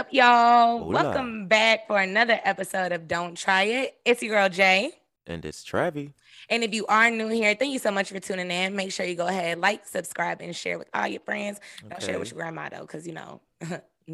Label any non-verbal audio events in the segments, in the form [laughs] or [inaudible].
Up? What's up? What's up, y'all? Hola. Welcome back for another episode of Don't Try It. It's your girl Jay. And it's Travi. And if you are new here, thank you so much for tuning in. Make sure you go ahead, like, subscribe, and share with all your friends. Don't share with your grandma though, because you know. [laughs]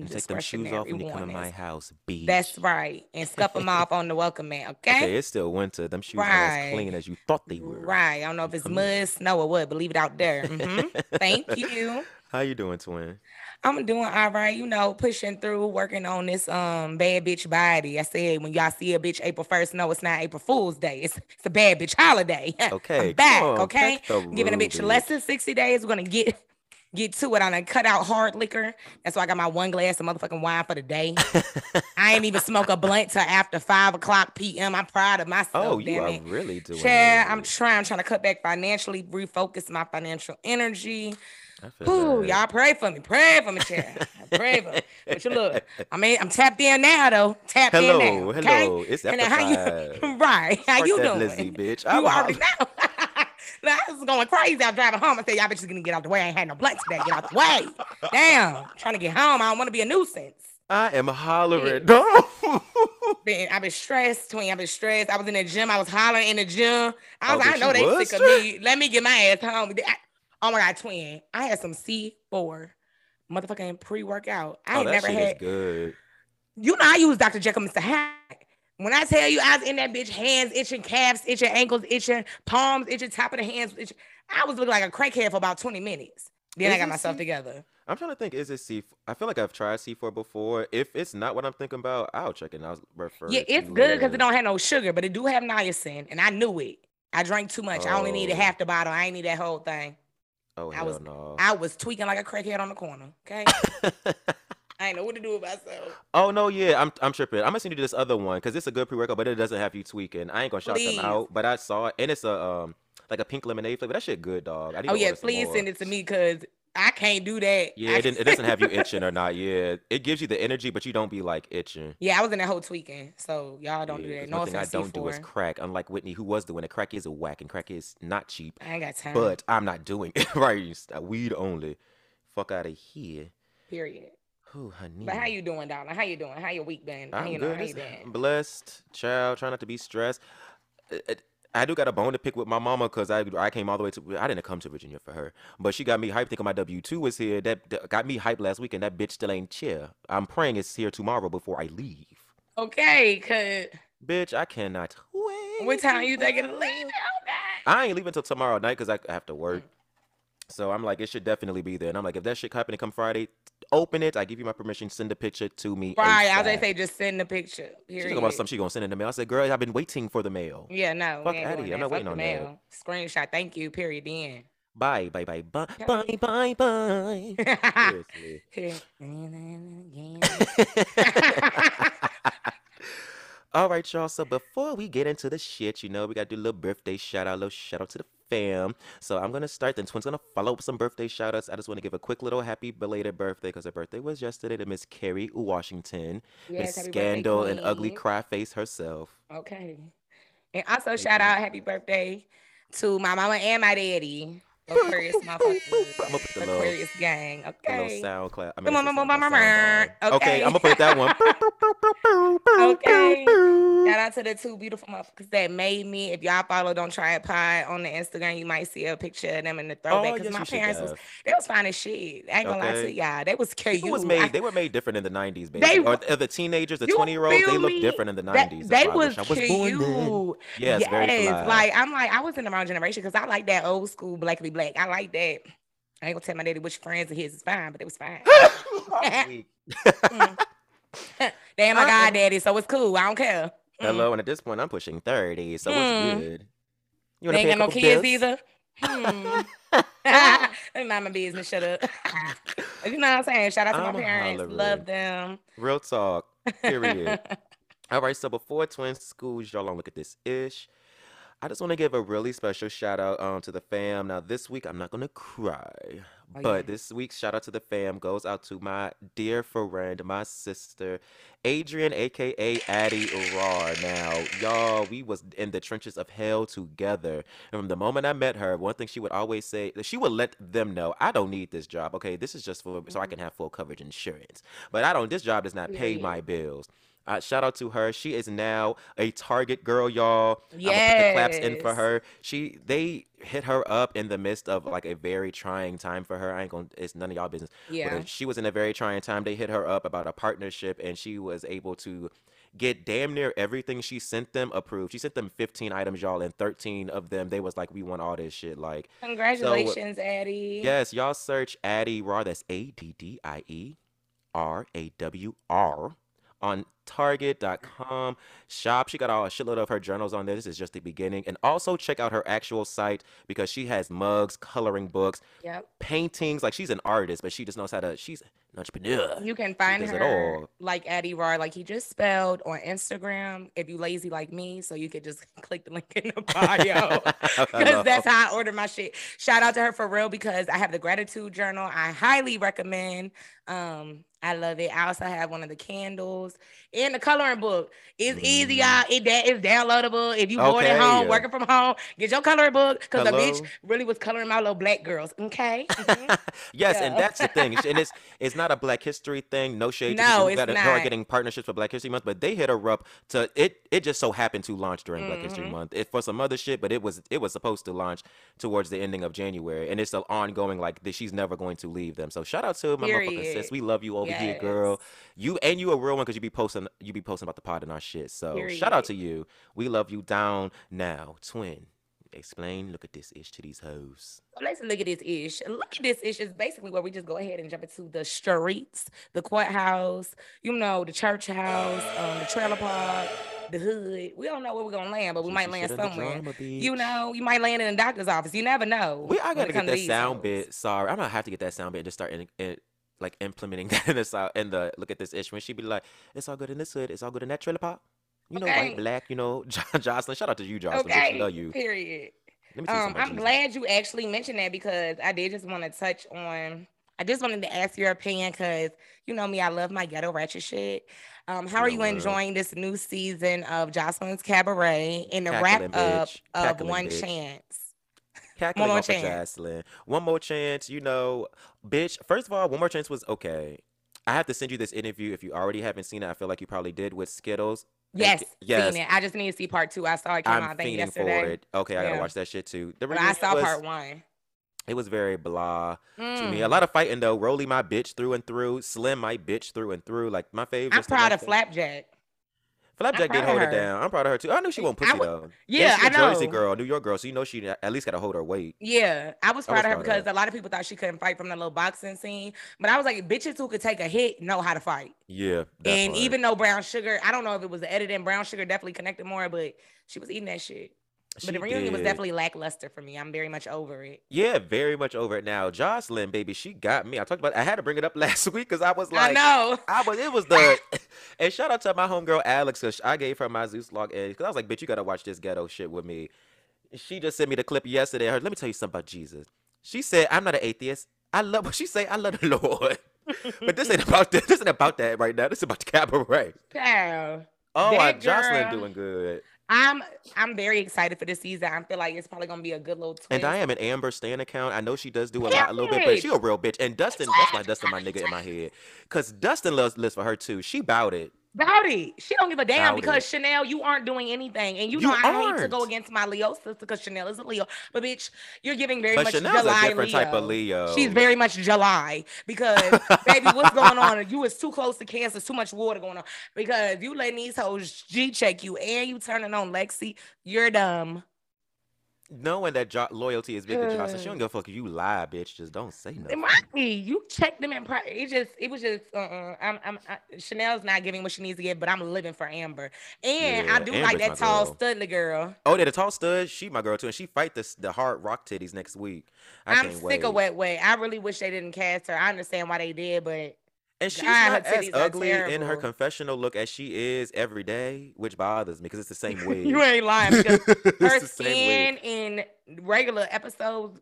Take them shoes off when you come to my house, beach. That's right. And scuff them off [laughs] on the welcome mat, okay? Okay, it's still winter. Them shoes aren't as clean as you thought they were. Right. I don't know if it's mud, snow, or what, but leave it out there. Mhm. [laughs] Thank you. How you doing, twin? I'm doing all right, you know, pushing through, working on this um bad bitch body. I said when y'all see a bitch April 1st, no, it's not April Fool's Day. It's it's a bad bitch holiday. [laughs] Okay, back, on, okay? Giving a bitch less than 60 days. We're gonna get get to it. I'm gonna cut out hard liquor. That's why I got my one glass of motherfucking wine for the day. [laughs] I ain't even smoke a blunt till after five o'clock PM. I'm proud of myself. oh, you are it. really doing it. I'm trying, I'm trying to cut back financially, refocus my financial energy. Ooh, that. y'all pray for me. Pray for me, Chad. pray for me. But you look, I mean, I'm tapped in now, though. Tapped Hello, in now. Okay? hello. It's And after how you [laughs] right? How you doing? Lizzie, bitch. I'm already out. know. [laughs] Now, I was going crazy. I was driving home. I said, y'all bitches gonna get out the way. I ain't had no blunt today. Get out the way. Damn. trying to get home. I don't want to be a nuisance. I am hollering. [laughs] Been, I've been stressed, twin. I've been stressed. I was in the gym. I was hollering in the gym. I Oh, was like, I know they sick of me. Let me get my ass home. I- oh my god, twin. I had some C4 motherfucking pre-workout. I oh, that never shit had. is good. You know, I use Dr. Jekyll, Mr. Hyde. When I tell you I was in that bitch, hands itching, calves itching, ankles itching, palms itching, top of the hands itching. I was looking like a crackhead for about 20 minutes. Then I got myself C- together. I'm trying to think. Is it C? I feel like I've tried C4 before. If it's not what I'm thinking about, I'll check it. and I'll refer. Yeah, it's good because it don't have no sugar, but it do have niacin, and I knew it. I drank too much. I only needed Oh. half the bottle. I ain't need that whole thing. Oh I was- no. I was tweaking like a crackhead on the corner. Okay, [laughs] I ain't know what to do with myself. Oh no, yeah, I'm I'm tripping. I'm gonna send you this other one because it's a good pre-workout, but it doesn't have you tweaking. I ain't gonna shout Please. them out, but I saw it, and it's a um like a pink lemonade flavor. That shit good, dog. Oh yeah, please more. send it to me because I can't do that. Yeah, it, didn't, it doesn't have you itching or not. Yeah, it gives you the energy, but you don't be like itching. Yeah, I was in that whole tweaking, so y'all don't do that. No thing I don't do is crack. Unlike Whitney, who was doing it. Crack is a whack, and crack is not cheap. I ain't got time. But I'm not doing it. [laughs] right, weed only. Fuck out of here. period. Who, honey? But how you doing, darling? How you doing? How your week been? I'm you know? good. How you been? blessed, child. Try not to be stressed. Uh, uh, I do got a bone to pick with my mama because I I came all the way to I didn't come to Virginia for her, but she got me hyped thinking my W two was here. That, that got me hyped last week, and that bitch still ain't here. I'm praying it's here tomorrow before I leave. Okay, cause Bitch, I cannot wait. what time you thinking of leaving? Okay. I ain't leaving until tomorrow night because I have to work. Mm. So I'm like, it should definitely be there. And I'm like, if that shit happen to come Friday, open it. I give you my permission. Send a picture to me. Right, I was gonna say just send the picture. She's talking about something she gonna send in the mail. I said, girl, I've been waiting for the mail. Yeah, no. Fuck here. I'm not waiting Fuck on the that. mail. Screenshot. Thank you. Period. Then. Bye, bye, bye, bye, bye, bye, [laughs] bye. [laughs] [laughs] All right, y'all. So before we get into the shit, you know, we gotta do a little birthday shout out, a little shout out to the fam. So I'm gonna start, then Twin's gonna follow up with some birthday shout outs. I just wanna give a quick little happy belated birthday because her birthday was yesterday to Miss Kerry Washington, yes, Miss happy birthday, Scandal and Ugly Cry Face herself. Okay. And also Thank shout you. out happy birthday to my mama and my daddy. Aquarius motherfuckers. I'm gonna put the little, Aquarius gang. Okay. little sound clap. I mean, Come on, it's mama, just a mama, sound Okay, Okay. I'm gonna put that one. [laughs] Okay. Shout out to the two beautiful motherfuckers that made me. If y'all follow Don't Try It Pod on the Instagram, you might see a picture of them in the throwback. Oh, yes, my parents was they was fine as shit. I ain't gonna lie to Okay. y'all. They was cute. People was I- made. They were made different in the '90s, baby. They or, or the teenagers, the You 20 year olds, they look different in the that- '90s. they That's why I was I was born then. cute. Yes, fly. Like I'm like I was in the wrong generation because I like that old school blackly black. I like that. I ain't gonna tell my daddy which friends of his is fine, but it was fine. I'm. [laughs] Damn, my I god, daddy. So it's cool. I don't care. Mm. Hello, and at this point, I'm pushing 30, so Hmm. what's good? You ain't got no kids bills? either. Hmm. Let [laughs] me [laughs] mind my business. Shut up. you know what I'm saying? Shout out to I'm my parents. hollering. Love them. Real talk. Period. All right, so before Twin Schools, y'all don't look at this ish. I just want to give a really special shout out um, to the fam. Now, this week, I'm not going to cry. Oh, But yeah. this week's shout out to the fam goes out to my dear friend, my sister, Adrian, aka Addie Arar. Now, y'all, we was in the trenches of hell together. And from the moment I met her, one thing she would always say, she would let them know, I don't need this job. Okay, this is just for so I Mhm. can have full coverage insurance. But I don't. This job does not pay Period. my bills. Uh, shout out to her. She is now a Target girl, y'all. I'm gonna put the claps in for her. She they hit her up in the midst of like a very trying time for her. I ain't gonna. It's none of y'all business. Yeah. uh, she was in a very trying time. They hit her up about a partnership, and she was able to get damn near everything she sent them approved. She sent them 15 items, y'all, and 13 of them they was like, we want all this shit. Like, so Congratulations, Addie. yes, y'all search Addie Raw. That's A D D I E R A W R on target.com shop she got all a shitload of her journals on there this is just the beginning and also check out her actual site because she has mugs coloring books Yep. paintings like she's an artist but she just knows how to she's an entrepreneur You can find her all like Addie Rar, like he just spelled on Instagram. If you lazy like me, so you could just [laughs] click the link in the bio. [laughs] Because that's how I order my shit. Shout out to her for real because I have the gratitude journal. I highly recommend. Um, I love it. I also have one of the candles and the coloring book. It's easy, Mm. y'all. It da- it's downloadable. If you bored at home, Okay. working from home, get your coloring book. Because the bitch really was coloring my little black girls. Okay. Mhm. [laughs] yes, and that's the thing. And it's it's not a Black History thing. No shade to No, it's got who are not. getting partnerships for Black History Month, but they hit her up to it. It just so happened to launch during Black History Mhm. Month. It for some other shit, but it was it was supposed to launch towards the ending of January, and it's still ongoing. Like that, she's never going to leave them. So shout out to my motherfucking sis. We love you over here, girl. You and you a real one because you be posting you be posting about the pod and our shit. So shout out to you. We love you down now, twin. Explain. Look at this ish to these hoes. Let's look at this ish. Look at this ish is basically where we just go ahead and jump into the streets, the courthouse, you know, the church house, um, the trailer park, the hood. We don't know where we're gonna land, but we might land shit in the somewhere. You know, you might land in a doctor's office. You never know We I gotta it get that sound hoes. bit. Sorry, I'm gonna have to get that sound bit and just start in, in, like implementing [laughs] that in the in the look at this issue when she'd be like, it's all good in this hood, it's all good in that trailer park. You know, white, black, you know, [laughs] Jo- Joseline. Shout out to you, Joseline. Bitch, love you. Period. Um, I'm glad you actually mentioned that because I did just want to touch on. I just wanted to ask your opinion because you know me, I love my ghetto ratchet shit. Um, how are you enjoying this new season of Joseline's Cabaret and the Cackling, wrap up bitch. of Cackling, One bitch. Chance? Cackling more off chance. Joseline. One more chance, you know, bitch. First of all, one more chance was okay. I have to send you this interview if you already haven't seen it. I feel like you probably did with Skittles. Yes, Sk- yes, seen it. I just need to see part two. I saw it came out I'm fiending yesterday, for it. Okay, I gotta watch that shit too. The but I saw was part one. it was very blah to me. A Mm. lot of fighting though. Rolly my bitch through and through. Slim my bitch through and through. Like my favorite. I'm proud of Flapjack. Flapjack did of hold it her. down. I'm proud of her too. I knew she wasn't I pussy though. Yeah, I a Jersey girl, New York girl, so you know she at least gotta hold her weight. Yeah, I was I proud was of her of because her. a lot of people thought she couldn't fight from the little boxing scene, but I was like, bitches who could take a hit know how to fight. Yeah, and part. even though Brown Sugar, I don't know if it was the editing, Brown Sugar definitely connected more, but she was eating that shit. But the She reunion was definitely lackluster for me. I'm very much over it. Yeah, very much over it now. Joseline, baby, she got me. I talked about. I had to bring it up [laughs] last week because I was I like, know. I was. It was the. [laughs] and shout out to my homegirl Alex because I gave her my Zeus log edge because I was like, bitch, you gotta watch this ghetto shit with me. She just sent me the clip yesterday. Her, let me tell you something about Jesus. She said, I'm not an atheist. I love what [laughs] she say. I love the Lord. but this ain't about that. This ain't about that right now. This is about the cabaret. Pal. Oh, I, Joseline doing good. I'm I'm very excited for this season. I feel like it's probably gonna be a good little twist. And I am an Amber Stan account. I know she does do a lot, a little bit, but she a real bitch. And Dustin, that's why Dustin my nigga in my head. Cause Dustin loves lives for her too. She bout it. Bowdy, she don't give a damn because. Chanel, you aren't doing anything, and you, You know I hate to go against my Leo sister because Chanel is a Leo, but bitch, you're giving very But much Chanel's July a different Leo. type of Leo. She's very much July because baby, what's going on? You is too close to Cancer, too much water going on. Because you letting these hoes G check you and you turning on Lexi, you're dumb. Knowing that jo- loyalty is big to Joseline. She don't give a fuck if you lie, bitch. Just don't say nothing. Right. You check them in private. It just, it was just, uh-uh. I'm, I'm, I, Chanel's not giving what she needs to give, but I'm living for Amber. And I do Amber's like that tall girl. studly girl. Oh, yeah, the tall stud. She my girl too, and she fight this the hard rock titties next week. I I'm can't sick wait. of wet wet. I really wish they didn't cast her. I understand why they did, but And she's God, not as ugly in her confessional look as she is every day, which bothers me because it's the same [laughs] wig. you ain't lying [laughs] because her It's the same wig. skin in regular episodes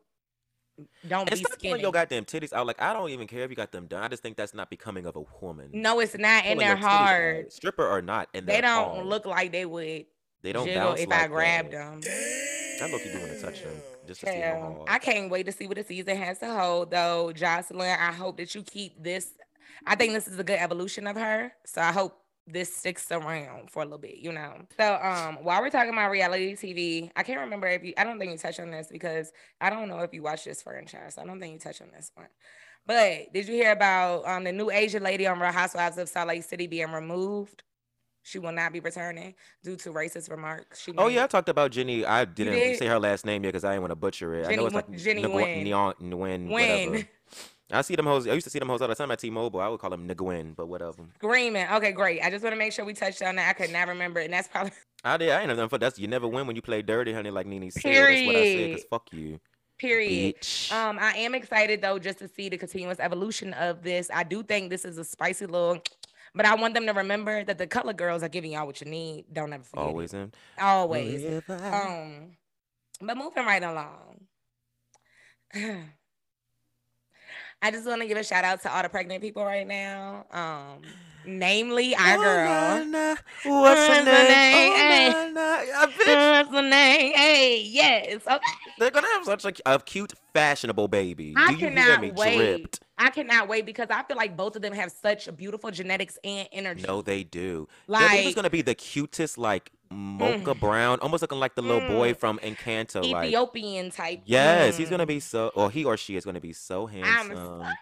Don't And be pulling skinny. your goddamn titties out. Like I don't even care if you got them done. I just think that's not becoming of a woman. no, it's not, and they're titties out. hard. Stripper or not, and They don't hard. look like they would They don't jiggle if like I grabbed that. them. I look you doing to touch them just to see how hard. I can't wait to see what the season has to hold, though. Joseline, I hope that you keep this. I think this is a good evolution of her, so I hope this sticks around for a little bit, you know. So, um, while we're talking about reality TV, I can't remember if you. I don't think you touched on this because I don't know if you watch this franchise. I don't think you touched on this one. But did you hear about um the new Asian lady on Real Housewives of Salt Lake City being removed? She will not be returning due to racist remarks. She Oh yeah, I talked about Jenny. I didn't did? say her last name yet because I didn't want to butcher it. I know it's like Jenny Nguyen-. Neon- Nguyen, When whatever. I see them hoes. I used to see them hoes all the time at T-Mobile. I would call them Nguyen, but whatever. Screaming. Okay, great. I just want to make sure we touched on that. I could not remember, and that's probably [laughs] I did. I ain't nothing for that's. You never win when you play dirty, honey. Like Nene said. That's what I said. Cause fuck you, period. bitch. Um, I am excited though just to see the continuous evolution of this. I do think this is a spicy little, [sniffs] but I want them to remember that the color girls are giving y'all what you need. Don't ever forget. Always in. Always. Forever. Um, but moving right along. [clears throat] I just want to give a shout out to all the pregnant people right now. Um, namely our Oh, girl. na, na. What's her name? name? Oh, Hey. na. What's the name? Hey, yes. Okay. They're gonna have such a, a cute, fashionable baby. I Do you hear me? wait. Dripped. I cannot wait because I feel like both of them have such beautiful genetics and energy. No, they do. Like gonna be the cutest, like mocha brown, almost looking like the little boy Mm. from Encanto. Like, Ethiopian type. yes, he's Mm. gonna be so, or he or she is gonna be so handsome. [laughs]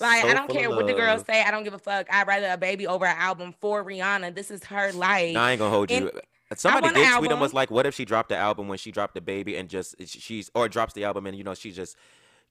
Like so I don't care what the girls say. I don't give a fuck. I'd rather a baby over an album for Rihanna. This is her life. Nah, I ain't gonna hold and you. Somebody did tweet and was like, "What if she dropped the album when she dropped the baby and just she's or drops the album and you know she's just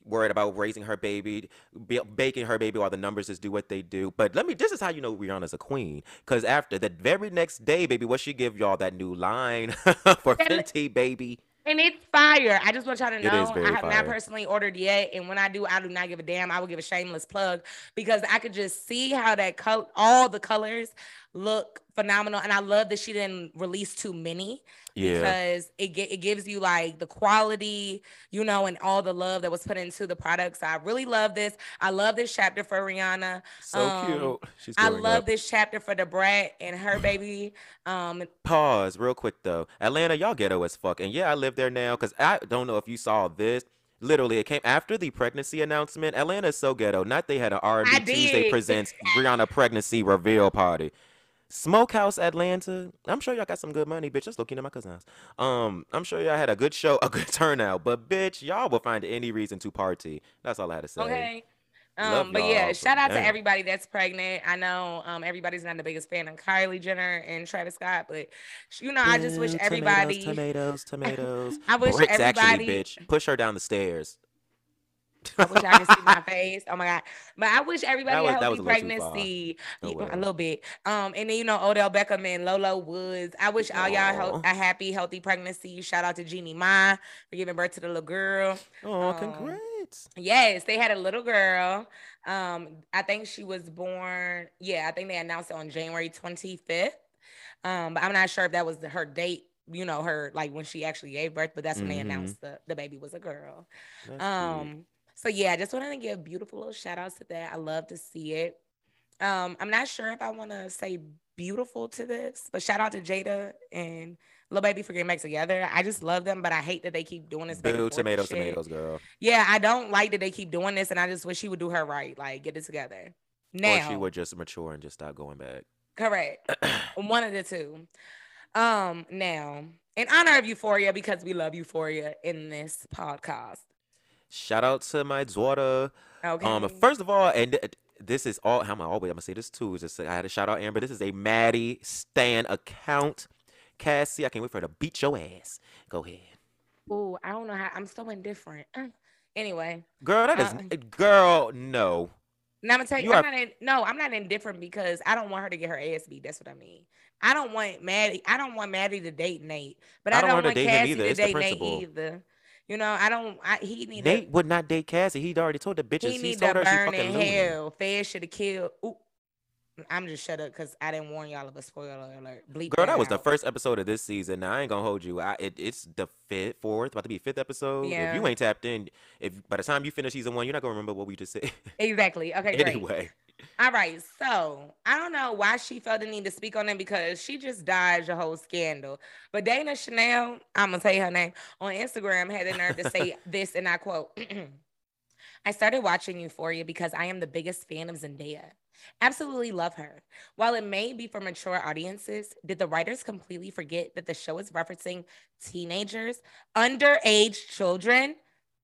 worried about raising her baby, ba- baking her baby while the numbers just do what they do." But let me. This is how you know Rihanna's a queen. Cause after the very next day, baby, what she give y'all that new line [laughs] for Fenty, baby. And it's fire. I just want y'all to know I have not personally ordered yet. And when I do, I do not give a damn. I will give a shameless plug because I could just see how that color, all the colors look phenomenal. And I love that she didn't release too many Yeah. because it it gives you like the quality, you know, and all the love that was put into the product. So I really love this. I love this chapter for Rihanna. So um, cute. She's I love up. this chapter for the brat and her baby. Um, Pause real quick though. Atlanta, y'all ghetto as fuck. And yeah, I live there now because I don't know if you saw this. Literally, it came after the pregnancy announcement. Atlanta is so ghetto. Not they had an R&B Tuesday presents Rihanna pregnancy reveal party. Smokehouse Atlanta. I'm sure y'all got some good money, bitch. Just looking at my cousins. House. Um, I'm sure y'all had a good show, [laughs] a good turnout. But bitch, y'all will find any reason to party. That's all I had to say. Okay. Um, but yeah, shout out to everybody that's pregnant. I know um everybody's not the biggest fan of Kylie Jenner and Travis Scott, but you know, I just wish everybody tomatoes, tomatoes, [laughs] tomatoes. I wish Bricks actually, everybody- bitch. Push her down the stairs. I wish I could see my face. Oh my god. But I wish everybody was- a healthy a little too far. pregnancy. A little bit. Um, and then you know Odell Beckham and Lolo Woods. I wish all y'all a happy, healthy pregnancy. Shout out to Jeannie Mai for giving birth to the little girl. Oh, Um, congrats. Yes, they had a little girl. Um, I think she was born. Yeah, I think they announced it on January 25th. Um, but I'm not sure if that was the, her date, you know, her like when she actually gave birth, but that's when they Mhm. announced the, the baby was a girl. That's cute. So yeah, I just wanted to give beautiful little shout outs to that. I love to see it. Um, I'm not sure if I want to say beautiful to this, but shout out to Jayda and Lil Baby for getting back together. I just love them, but I hate that they keep doing this. Boo, tomatoes, tomatoes, girl. Yeah, I don't like that they keep doing this, and I just wish she would do her right. Like, get it together. Or Now, she would just mature and just stop going back. correct. [clears throat] One of the two. Um, now, in honor of Euphoria, because we love Euphoria in this podcast. Shout out to my daughter. Okay. Um, first of all, and this is all. How am I always. I'm gonna say this too. Just I had to shout out Amber. This is a Maddie Stan account. Cassie, I can't wait for her to beat your ass. Go ahead, Ooh, I don't know how. I'm so indifferent. Uh, Anyway, girl. That is Uh, girl. No, now I'm gonna tell you, You I'm are- not in, no, I'm not indifferent because I don't want her to get her ass beat. That's what I mean. I don't want Maddie. I don't want Maddie to date Nate, but I I don't, don't want want Cassie to date Nate either. You know, I don't. I, he need Nate to. would not date Cassie. He'd already told the bitches. He He, need told to burn fucking in hell. Fez should have killed. Ooh. I'm just shut up because I didn't warn y'all of a spoiler alert. Bleep Girl, that was the first episode of this season. Now I ain't gonna hold you. I it, it's the fifth, fourth, about to be fifth episode. Yeah. If you ain't tapped in, if by the time you finish season one, you're not gonna remember what we just said. Exactly. [laughs] Okay, anyway, All right. So I don't know why she felt the need to speak on it because she just dodged the whole scandal. But Dana Chanel, I'm gonna say her name on Instagram, had the nerve to say [laughs] this, and I quote. [clears throat] I started watching Euphoria because I am the biggest fan of Zendaya. Absolutely love her. While it may be for mature audiences, did the writers completely forget that the show is referencing teenagers, underage children?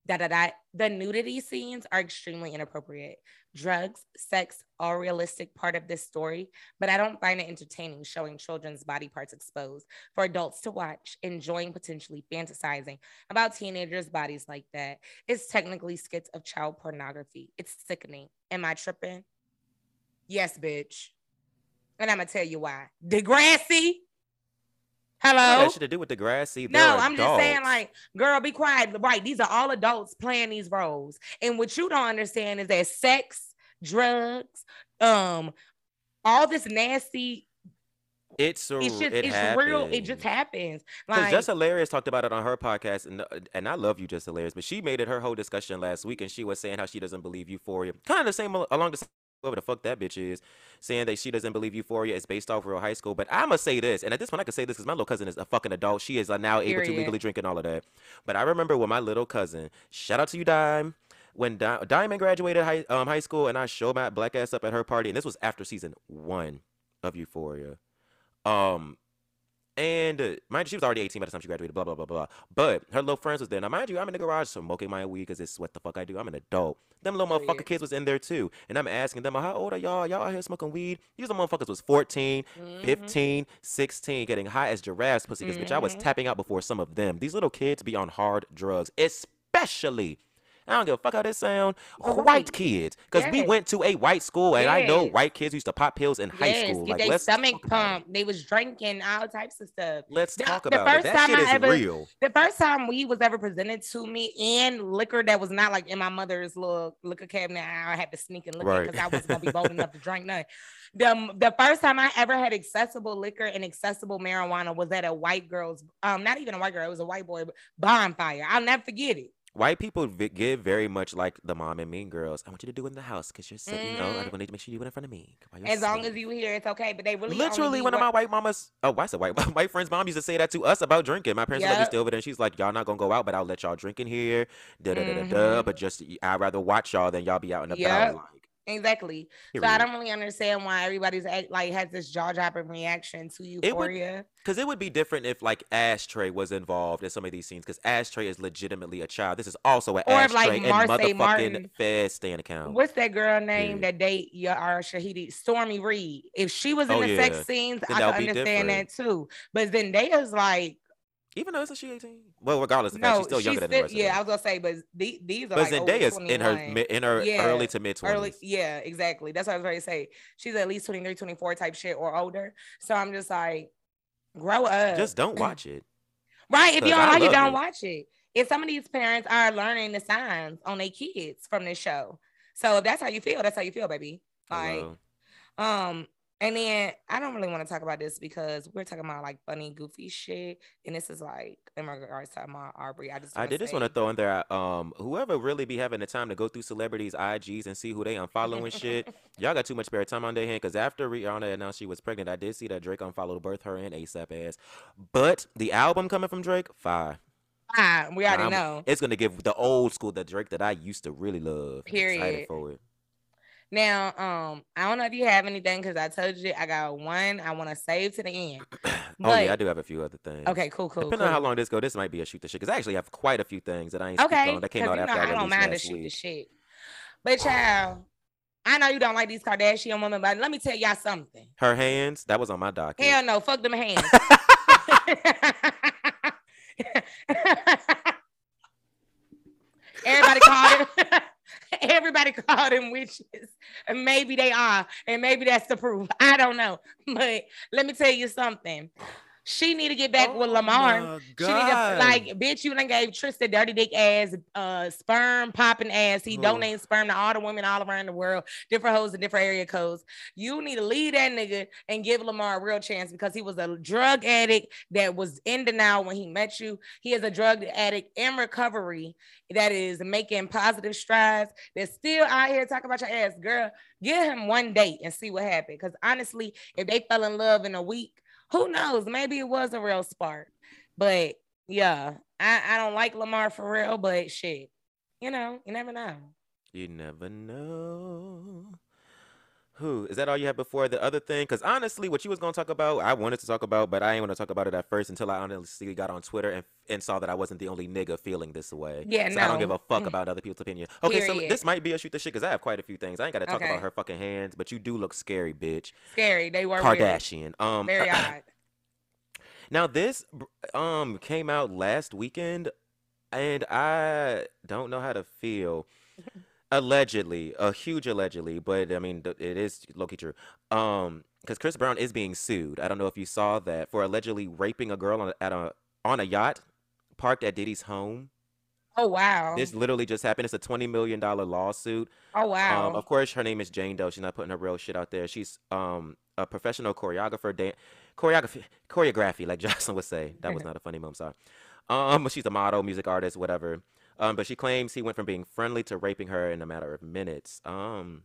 Da da da. The nudity scenes are extremely inappropriate. Drugs, sex, all realistic part of this story, but I don't find it entertaining showing children's body parts exposed for adults to watch, enjoying potentially fantasizing about teenagers' bodies like that. It's technically skits of child pornography. It's sickening. Am I tripping? Yes, bitch. And I'm gonna tell you why. Degrassi. what Hello. that shit to do with the Degrassi? No, I'm just saying, like, girl, be quiet. Right, these are all adults playing these roles, and what you don't understand is that sex, drugs, um, all this nasty. it's a, It's just, it it's real. It just happens. Like, Just Hilarious talked about it on her podcast, and uh, and I love you, Just Hilarious, but she made it her whole discussion last week, and she was saying how she doesn't believe Euphoria, kind of the same along the same whoever the fuck that bitch is, saying that she doesn't believe Euphoria is based off real high school. But I'ma say this, and at this point I can say this because my little cousin is a fucking adult. She is uh, now able to legally drink and all of that. But I remember when my little cousin, shout out to you, Dime. When Di- Diamond graduated high um, high school, and I showed my black ass up at her party, and this was after season one of Euphoria. Um, and uh, mind you, she was already 18 by the time she graduated, blah, blah, blah, blah. But her little friends was there. Now, mind you, I'm in the garage smoking my weed because it's what the fuck I do. I'm an adult. Them little Period. motherfucker kids was in there too. And I'm asking them, how old are y'all? Y'all out here smoking weed? These little motherfuckers was 14, mhm. 15, 16, getting high as giraffes pussy. Because, bitch, I was Mhm. tapping out before some of them. These little kids be on hard drugs, especially. I don't give a fuck how this sound. Right. White kids, because we went to a white school, and I know white kids used to pop pills in high school. get Like, their let's stomach it. pumped. They was drinking all types of stuff. Let's The- talk the about it. first That time shit I is ever- real. The first time weed was ever presented to me and liquor that was not like in my mother's little liquor cabinet, I had to sneak and look Right. because I wasn't gonna be [laughs] bold enough to drink none. The, the first time I ever had accessible liquor and accessible marijuana was at a white girl's, um, not even a white girl, it was a white boy bonfire. I'll never forget it. White people v- give very much like the mom and Mean Girls. I want you to do it in the house because you're sitting. You know, I Mhm. want to make sure you do it in front of me. As long as sitting." you hear it's okay, but they really Literally, one of my white mamas, oh, I said white, [laughs] white friend's mom used to say that to us about drinking. My parents were like, we Yep. stay over there, and she's like, y'all not gonna go out, but I'll let y'all drink in here. Da da da da. Mhm. But just I'd rather watch y'all than y'all be out and about. Yep. Exactly. So I don't really understand why everybody's act, like has this jaw dropping reaction to euphoria. Because it would be different if like Ashtray was involved in some of these scenes. Because Ashtray is legitimately a child. This is also an Or if, like, Ashtray and Marsai motherfucking Martin- Fez stand account. What's that girl name Period. that date Yara uh, Shahidi? Stormy Reid. If she was in Oh, the yeah. sex scenes, Then I could understand that too. But Zendaya's like, Even though isn't she 18? Well, regardless of the fact, no, she's still younger than the rest of yeah. I was gonna say, but the, these are But like Zendaya's in her in her Yeah, early to mid 20s. yeah, exactly. That's what I was ready to say. She's at least 23, 24 type shit or older. So I'm just like, grow up. Just don't watch it. [laughs] Right. If you don't like it, don't it. watch it. If some of these parents are learning the signs on their kids from this show. So if that's how you feel, that's how you feel, baby. Like, Hello. um, and then I don't really want to talk about this because we're talking about like funny, goofy shit. And this is like in regards to my Aubrey. I just I did just want to throw in there, um, whoever really be having the time to go through celebrities' IGs and see who they unfollowing shit, [laughs] y'all got too much spare time on their hand. Because after Rihanna announced she was pregnant, I did see that Drake unfollowed both her and ASAP ass. But the album coming from Drake, fire. Ah, we already I'm- know. It's gonna give the old school the Drake that I used to really love. I'm excited Period. for it. Now, um, I don't know if you have anything because I told you I got one I want to save to the end. [clears throat] oh yeah, I do have a few other things. Okay, cool, cool. Depending cool. on how long this go, this might be a shoot the shit. Because I actually have quite a few things that I ain't Okay, on that came out you know, after I, I don't mind to shoot the shit. But child, I know you don't like these Kardashian women, but let me tell y'all something. Her hands, that was on my docket. Hell no, fuck them hands. [laughs] [laughs] Everybody called them. [laughs] Everybody called them witches. And maybe they are, and maybe that's the proof. [laughs] I don't know. But let me tell you something. She need to get back Oh with Lamar. She need to like, bitch. You done gave Tristan dirty dick ass, uh, sperm popping ass. He Ooh. donating sperm to all the women all around the world, different hoes and different area codes. You need to leave that nigga and give Lamar a real chance because he was a drug addict that was in denial when he met you. He is a drug addict in recovery that is making positive strides. That's still out here talking about your ass, girl. Give him one date and see what happened. Because honestly, if they fell in love in a week, who knows? Maybe it was a real spark. But yeah, I, I don't like Lamar for real, but shit, you know, you never know. You never know. Who is that? All you had before the other thing? Because honestly, what you was gonna talk about, I wanted to talk about, but I ain't gonna talk about it at first until I honestly got on Twitter and and saw that I wasn't the only nigga feeling this way. Yeah, so I don't give a fuck about other people's opinion. Okay, so this might be a shoot the shit because I have quite a few things. I ain't gotta talk Okay. about her fucking hands, but you do look scary, bitch. Scary. They were weird. Kardashian. Um, Very [clears throat] odd. Now this um came out last weekend, and I don't know how to feel. [laughs] Allegedly, a huge allegedly, but I mean th- it is low-key true. Um, because Chris Brown is being sued. I don't know if you saw that for allegedly raping a girl on a, at a on a yacht parked at Diddy's home. Oh wow. This literally just happened. It's a twenty million dollar lawsuit. oh wow. Um, of course, her name is Jane Doe. She's not putting her real shit out there. She's um a professional choreographer, dan- choreography, choreography, like [laughs] Joseline would say. That was not a funny moment. Sorry. Um, she's a model, music artist, whatever. Um, but she claims he went from being friendly to raping her in a matter of minutes. Um,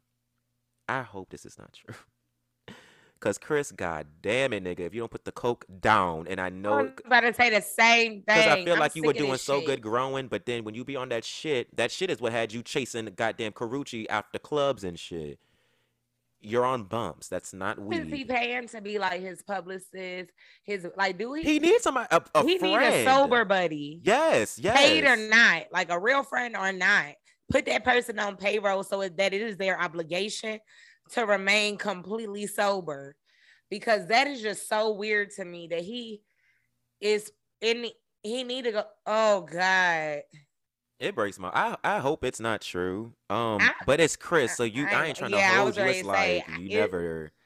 I hope this is not [laughs] true. Cause Chris, god damn it, nigga, if you don't put the coke down, and I know I'm about to say the same thing. because I feel I'm like you were doing so shit. good growing, but then when you be on that shit, that shit is what had you chasing goddamn Karrueche after clubs and shit. You're on bumps. That's not Who [laughs] is he paying to be like his publicist? His like, do he? He needs somebody a, a he friend. need a sober buddy, Yes, yes. paid or not, like a real friend or not. Put that person on payroll so that it is their obligation to remain completely sober, because that is just so weird to me that he is in. He need to go. Oh God. It breaks my. I I hope it's not true. Um, I- but it's Chris, so you. I, I- ain't trying yeah, to hold you. It's say, like you it- never. [sighs]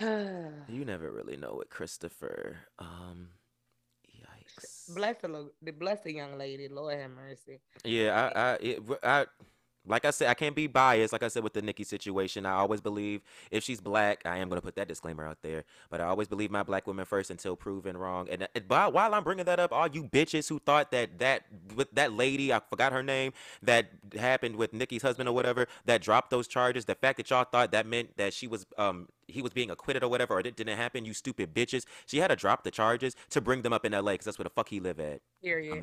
You never really know what Christopher. Um, yikes. the lo- the bless the young lady. Lord have mercy. Yeah, I, I, it, I, like I said, I can't be biased. Like I said with the Nikki situation, I always believe if she's black, I am gonna put that disclaimer out there. But I always believe my black women first until proven wrong. And, and while while I'm bringing that up, all you bitches who thought that that with that lady, I forgot her name, that happened with Nikki's husband or whatever, that dropped those charges. The fact that y'all thought that meant that she was um he was being acquitted or whatever, or it didn't happen. You stupid bitches. She had to drop the charges to bring them up in L.A. because that's where the fuck he live at. Period.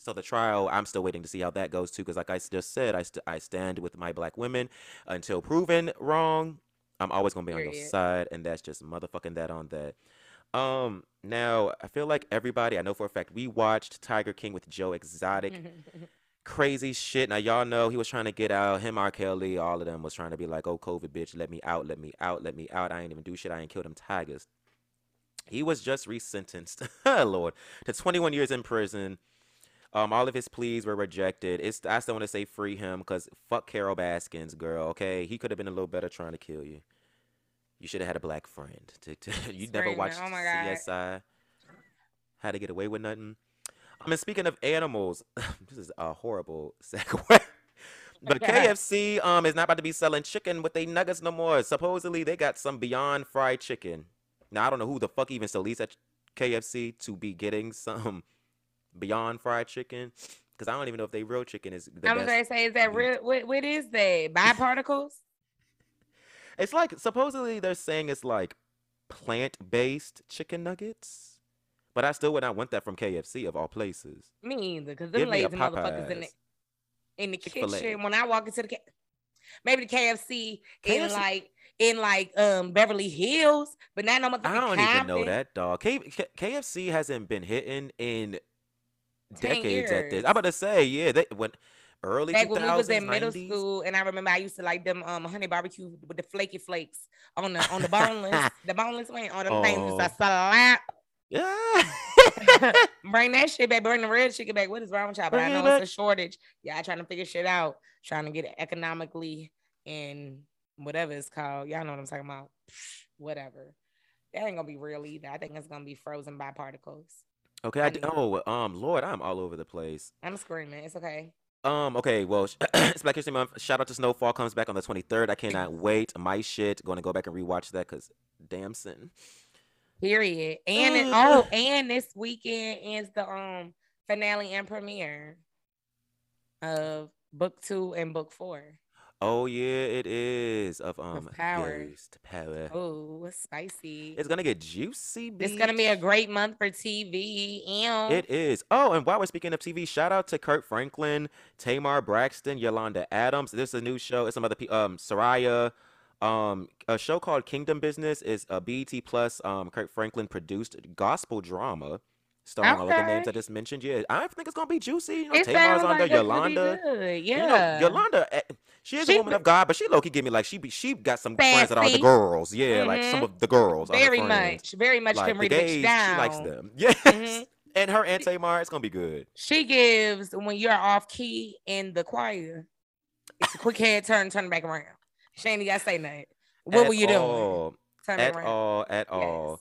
So the trial, I'm still waiting to see how that goes too, because like I just said, I st- I stand with my black women until proven wrong. I'm always gonna be on your side, and that's just motherfucking that on that. Um, now I feel like everybody, I know for a fact, we watched Tiger King with Joe Exotic. [laughs] Crazy shit. Now y'all know he was trying to get out. Him, R. Kelly, all of them was trying to be like, "Oh, COVID, bitch, let me out, let me out, let me out." I ain't even do shit. I ain't killed them tigers. He was just resentenced, [laughs] Lord, to 21 years in prison. Um, all of his pleas were rejected. It's I still want to say free him because fuck Carole Baskins, girl. Okay, he could have been a little better trying to kill you. You should have had a black friend. [laughs] To, to you never watched "Oh my God." CSI. How to get away with nothing. I mean, speaking of animals, [laughs] this is a horrible segue. [laughs] But KFC um is not about to be selling chicken with they nuggets no more. Supposedly they got some Beyond Fried chicken. Now I don't know who the fuck even sells these at KFC to be getting some Beyond Fried chicken because I don't even know if they real chicken is the I was best. gonna say, is that real? What, what is that? Biparticles? [laughs] It's like supposedly they're saying it's like plant-based chicken nuggets, but I still would not want that from KFC of all places. Me either, because them lazy motherfuckers in the in the Chick-fil-A. kitchen. When I walk into the maybe the KFC, in like in like um Beverly Hills, but not no motherfucking I don't even know that dog. K- K- KFC hasn't been hitting in 10 decades at this. I'm about to say, yeah, they when early Back 2000s, when we was in middle school, and I remember I used to like them um honey barbecue with the flaky flakes on the on the [laughs] boneless, the boneless wing on them things. Oh. Just a slap. Yeah. [laughs] Bring that shit back. Bring the red chicken back. What is wrong with y'all? But Bring I know back. it's a shortage. Y'all trying to figure shit out, trying to get it economically and whatever it's called. Y'all know what I'm talking about. Whatever. that ain't gonna be real either. I think it's gonna be frozen by particles. Okay, I do. oh um Lord, I'm all over the place. I'm screaming. It's okay. Um, okay, well, [clears throat] it's Black History Month. Shout out to Snowfall comes back on the 23rd. I cannot wait. My shit. Going to go back and rewatch that because damn sin. Period. And it, oh, [sighs] and this weekend is the um finale and premiere of book two and book four. Oh yeah, it is of um Power. Ghost Power. Oh, spicy. It's gonna get juicy. It's gonna be a great month for TV. And It is. Oh, and while we're speaking of TV, shout out to Kirk Franklin, Tamar Braxton, Yolanda Adams. This is a new show. It's some other people. Um, Serayah. Um, a show called Kingdom Business is a BET Plus. Um, Kirk Franklin produced gospel drama, starring all of the names I just mentioned. Yeah, I think it's gonna be juicy. You know, it Tamar's on like be Yolanda. good. You know, Yeah. Yolanda, eh, she is a woman of God, but she low key give me like she be she got some friends that are the girls. Yeah, like some Mhm. of the girls Very much. Very much Like can read gays, she likes them. [laughs] Yes. Mhm. And her and Tamar, it's gonna be good. She gives when you're off key in the choir. It's a quick head turn, turn back around. She even gotta say nothing. What at were you doing? Turn At around. all, at all.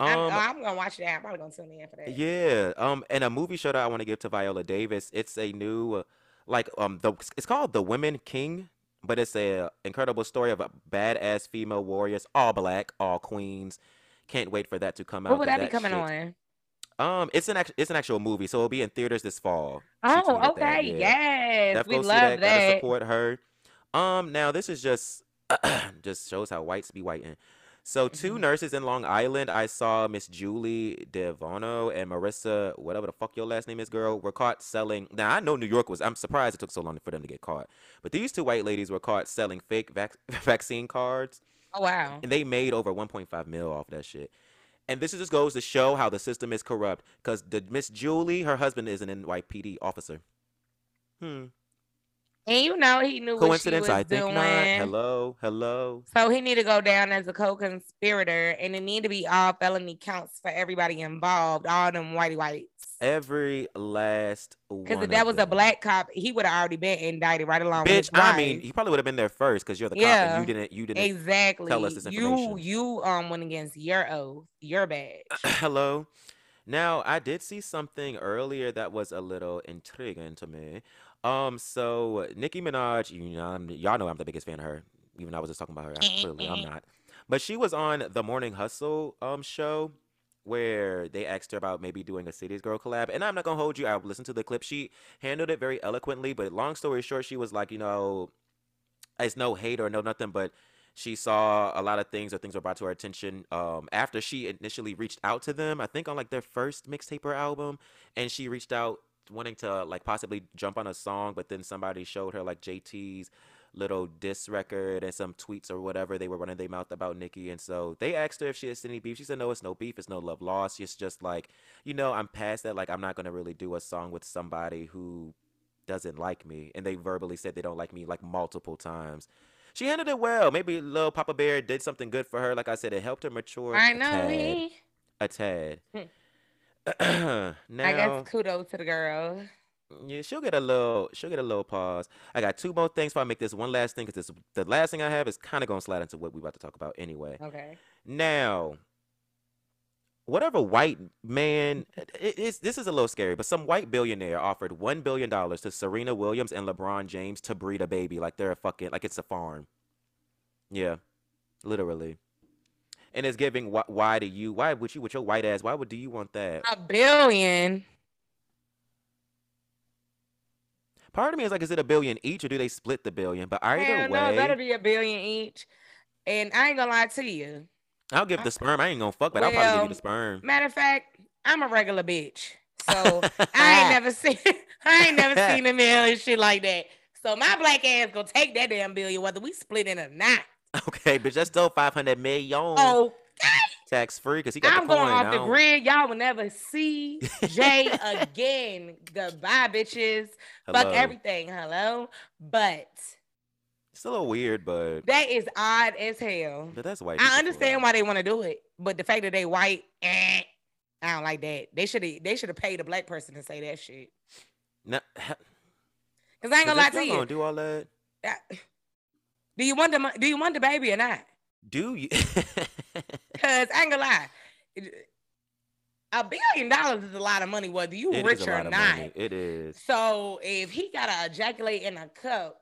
I'm, Um, I'm gonna watch that. I'm probably gonna tune in for that. yeah. Um, and a movie show that I want to give to Viola Davis. It's a new, uh, like, um, the it's called The Women King, but it's a incredible story of a badass female warriors, all black, all queens. Can't wait for that to come out. What would that be coming shit- on? Um, it's an act- it's an actual movie, so it'll be in theaters this fall. Oh, that, okay. yeah. Yes. Def We love that. Gotta support her. Um, now this is just [clears throat] just shows how whites be whiting. So 2 Mhm. nurses in Long Island, I saw Miss Julie DeVuono and Marissa, whatever the fuck your last name is, girl, were caught selling. Now I know New York was. I'm surprised it took so long for them to get caught. But these two white ladies were caught selling fake vac- [laughs] vaccine cards, Oh wow. and they made over 1.5 mil off that shit. And this just goes to show how the system is corrupt. Cause the Miss Julie, her husband is an NYPD officer. Hmm. And you know he knew what she Coincidence? was I think doing. not. Hello, hello. So he need to go down as a co-conspirator, and it need to be all felony counts for everybody involved, all them whitey whites. Every last one. Because if that was a black cop, he would have already been indicted right along with bitch, I mean, he probably would have been there first because you're the cop Yeah. and you didn't. You didn't. exactly. tell us this information. you you um went against your oath, your badge. [laughs] hello. Now I did see something earlier that was a little intriguing to me. Um, so Nicki Minaj, you know, I'm- y'all know I'm the biggest fan of her. Even though I was just talking about her. I- Clearly, I'm not. But she was on the Morning Hustle um show where they asked her about maybe doing a Cities Girl collab. And I'm not gonna hold you. I listened to the clip. She handled it very eloquently. But long story short, she was like, you know, it's no hate or no nothing, but she saw a lot of things or things were brought to her attention um, after she initially reached out to them. I think on like their first mixtape or album, and she reached out wanting to like possibly jump on a song, but then somebody showed her like JT's little diss record and some tweets or whatever they were running their mouth about Nicki, and so they asked her if she has any beef. She said no, it's no beef, it's no love lost. It's just like you know, I'm past that. Like I'm not gonna really do a song with somebody who doesn't like me, and they verbally said they don't like me like multiple times. She handled it well. Maybe little Papa Bear did something good for her. Like I said, it helped her mature I a know tad. he. A tad. [laughs] Now, [clears throat] I guess kudos to the girl. yeah, she'll get a little. She'll get a little pause. I got two more things before I make this one last thing because this the last thing I have is kind of gonna slide into what we're about to talk about anyway. Okay. Now, whatever white man, it, it's, this is a little scary, but some white billionaire offered one billion dollars to Serena Williams and LeBron James to breed a baby, like they're a fucking, like it's a farm. Yeah, literally. And it's giving. Why, why do you? Why would you, with your white ass? Why would do you want that? A billion. Part of me is like, is it a billion each, or do they split the billion? But either Hell no, way, better be a billion each. And I ain't gonna lie to you. I'll give the sperm. I ain't gonna fuck, but I'll probably give you the sperm. Matter of fact, I'm a regular bitch. So [laughs] I ain't never seen [laughs] I ain't never seen [laughs] a million shit like that. So my black ass gonna take that damn billion, whether we split it or not. [laughs] Okay, but that's still five hundred million Oh, [laughs] tax free because he got I'm the coin. going off the grid. Y'all will never see Jay [laughs] again. Goodbye, bitches. Fuck everything. Hello. But It's a little weird, but that is odd as hell. but that's white. I understand why they want to do it, but the fact that they white, eh, I don't like that. They should have they should have paid a black person to say that shit. No, Cause I ain't gonna lie to you. gonna do all that. That- do you want the do you want the baby or not? Do you? [laughs] Cause I ain't gonna lie, a billion dollars is a lot of money, whether you It rich or not. It is. So if he gotta ejaculate in a cup,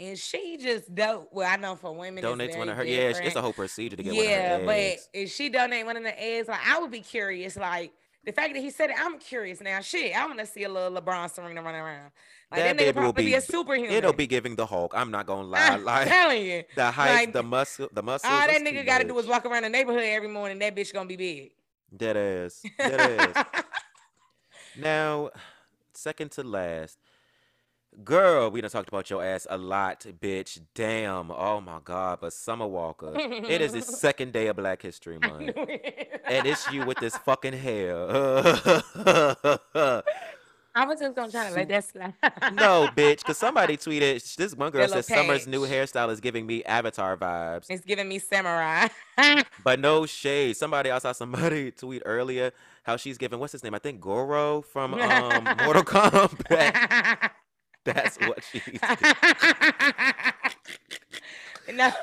and she just dope. Well, I know for women, Donates it's one of her. Yeah, it's- a whole procedure to get yeah, one of her Yeah, but if she donate one of the eggs, like I would be curious. Like the fact that he said it, I'm curious now. Shit, I want to see a little LeBron Serena running around. Like That that, nigga will probably be, be- a superhuman. It'll be giving the Hulk. I'm not gonna lie. I'm Like telling you. the height, like, the muscle, the muscles. All that nigga got to do is walk around the neighborhood every morning. That bitch gonna be big. Dead ass. Dead ass. [laughs] Now, second to last, girl, we done talked about your ass a lot, bitch. Damn. Oh my god. But Summer Walker, it is the [laughs] second day of Black History Month, it. and it's you with this fucking hair. I was just gonna try to let that slide. no, bitch, because somebody tweeted this one girl says Summer's new hairstyle is giving me Avatar vibes. It's giving me samurai. [laughs] But no shade. Somebody I saw somebody [laughs] tweet earlier how she's giving what's his name? I think Goro from um, Mortal Kombat. That's what she's [laughs] no. [laughs]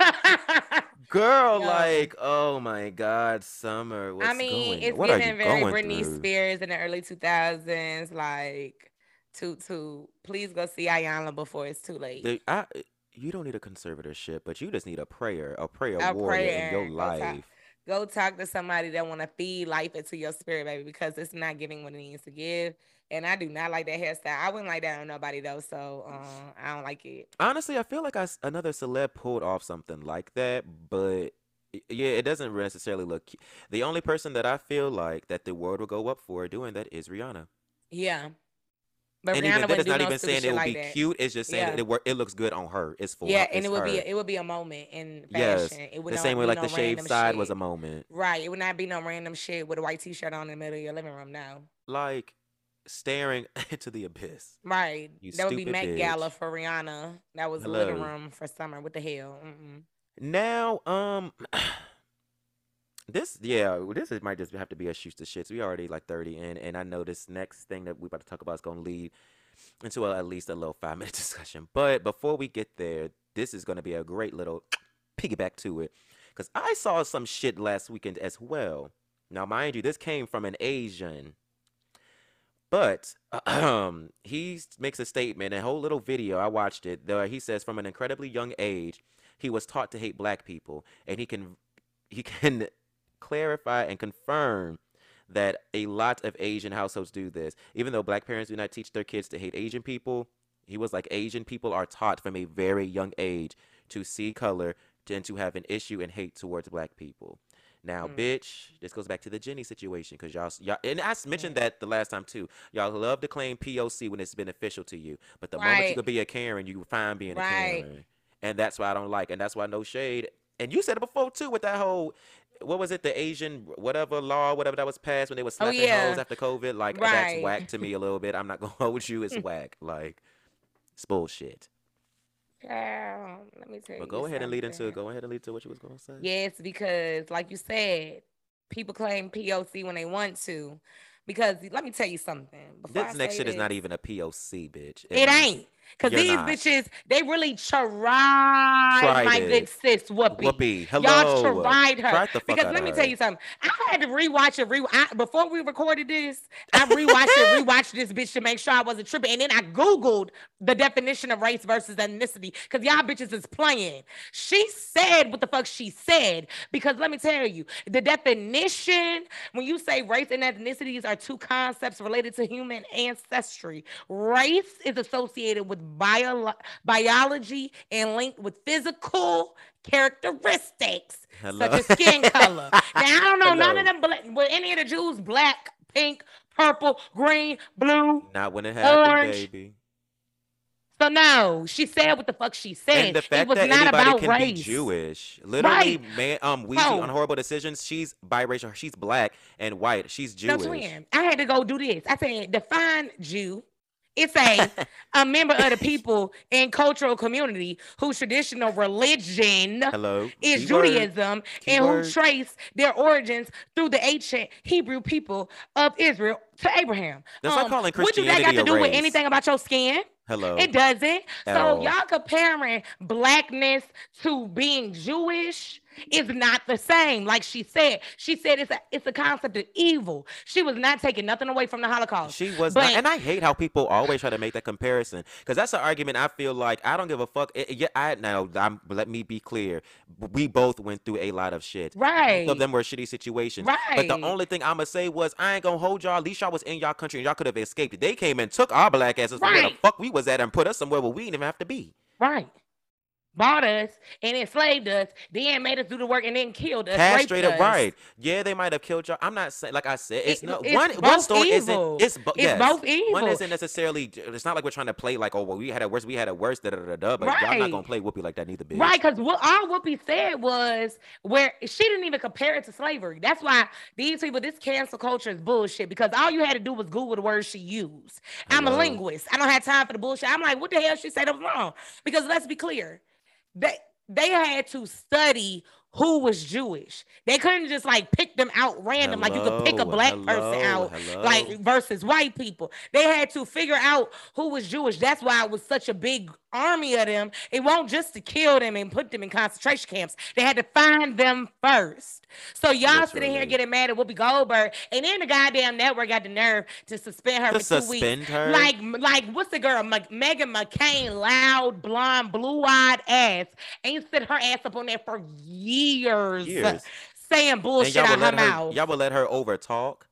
Girl, Yo. like, oh my God, Summer. What's I mean, going? it's what you very Britney through? Spears in the early 2000s. Like, toot toot. Please go see Iyanla before it's too late. The- I, you don't need a conservatorship, but you just need a prayer, a prayer A warrior in prayer. your Go talk- life. Go talk to somebody that want to feed life into your spirit, baby, because it's not giving what it needs to give. And I do not like that hairstyle. I wouldn't like that on nobody though, so uh, I don't like it. Honestly, I feel like I another celeb pulled off something like that, but yeah, it doesn't necessarily look. cu- The only person that I feel like that the world will go up for doing that is Rihanna. Yeah. But and Rihanna even wouldn't it's not no even saying it would like be that. cute. It's just saying Yeah. that it, it looks good on her. It's for Yeah, her. and it would be a, it would be a moment in Yes, fashion. It would the same way like no the shaved side was a moment. Right. It would not be no random shit with a white t-shirt on in the middle of your living room. No. Like staring [laughs] into the abyss. Right. You that would be Met Gala for Rihanna. That was the living room for summer. What the hell? Mm-mm. Now, um, [clears throat] this yeah, this is, might just have to be a shoots to shits. We already like thirty in, and I know this next thing that we about to talk about is gonna lead into a, at least a little [laughs] five minute discussion. But before we get there, this is gonna be a great little [tsk] piggyback to it, because I saw some shit last weekend as well. Now, mind you, this came from an Asian. But um, [clears throat] he makes a statement, a whole little video. I watched it. There, he says, from an incredibly young age, he was taught to hate black people, and he can he can [laughs] clarify and confirm that a lot of Asian households do this. Even though black parents do not teach their kids to hate Asian people, he was like Asian people are taught from a very young age to see color and to have an issue and hate towards black people. Now, Mm. bitch, this goes back to the Jeannie situation because y'all, y'all, and I mentioned that the last time too. Y'all love to claim POC when it's beneficial to you, but the moment you could be a Karen, you fine being a Karen, and that's why I don't like, and that's why no shade. And you said it before too with that whole, what was it, the Asian whatever law, whatever that was passed when they were slapping hoes yeah. after COVID. Like Right. that's whack to me a little bit. I'm not gonna [laughs] hold you. It's [laughs] whack. Like it's bullshit. Girl, let me tell you. But go ahead and lead into something. go ahead and lead to what you was gonna say. Yes, because like you said, people claim POC when they want to. Because let me tell you something. Before This next shit is not even a POC, bitch. It my- ain't. Cause You're these not. bitches, they really tried, Tried my it. good sis Whoopi. Whoopi, hello. Y'all tried her. Tried because let me her. tell you something. I had to rewatch it. Re- I, before we recorded this, I rewatched it, [laughs] rewatched this bitch to make sure I wasn't tripping. And then I Googled the definition of race versus ethnicity because y'all bitches is playing. She said what the fuck she said. Because let me tell you, the definition, when you say race and ethnicities are two concepts related to human ancestry, race is associated with bio- biology and linked with physical characteristics Hello. such as skin color. [laughs] now I don't know none of them. Bla- were any of the Jews black, pink, purple, green, blue? Not when it happened, Orange. baby. So no, she said what the fuck she said. And the it fact was that not anybody about can race. be Jewish, literally, Right. man, um, Weezy Bro. on horrible decisions. She's biracial. She's black and white. She's Jewish. twin. I had to go do this. I said, define Jew. It's a a member of the people and cultural community whose traditional religion Hello. is Keyword. Judaism and who trace their origins through the ancient Hebrew people of Israel to Abraham. That's like um, calling what do that got to do with anything about your skin? Hello. It doesn't. At So all. y'all comparing blackness to being Jewish is not the same. Like she said, she said it's a it's a concept of evil. She was not taking nothing away from the Holocaust. She was But- not, and I hate how people always try to make that comparison because that's an argument. I feel like I don't give a fuck. It- yeah, I now I'm, let me be clear. We both went through a lot of shit. Right. Both of them were shitty situations. Right. But the only thing I'ma say was I ain't gonna hold y'all. At least y'all was in y'all country and y'all could have escaped. They came and took our black asses from where the Right. fuck we was at and put us somewhere where we didn't even have to be. Right. Bought us and enslaved us, then made us do the work and then killed us. Castrated, us. right? Yeah, they might have killed y'all. I'm not saying like I said. It's It- no it's one. One story evil. isn't. It's, bo- It's yes. both One isn't necessarily. It's not like we're trying to play like, oh well, we had it worse. We had it worse. Da da da da. But y'all not gonna play Whoopi like that neither, bitch. Right, because what all Whoopi said was where she didn't even compare it to slavery. That's why these people, this cancel culture is bullshit. Because all you had to do was Google the words she used. I'm a linguist. I don't have time for the bullshit. I'm like, what the hell she said that was wrong? Because let's be clear, they they had to study who was Jewish. They couldn't just like pick them out random, like you could pick a Hello, black person out hello. like versus white people. They had to figure out who was Jewish. That's why it was such a big army of them. It won't just to kill them and put them in concentration camps. They had to find them first. So y'all sitting here getting mad at Whoopi Goldberg, and then the goddamn network got the nerve to suspend her To for two suspend weeks. her? Like, like what's the girl? Me- Meghan McCain, loud, blonde, blue-eyed ass, ain't sit her ass up on there for years, Years. saying bullshit out her. mouth Y'all would let her over talk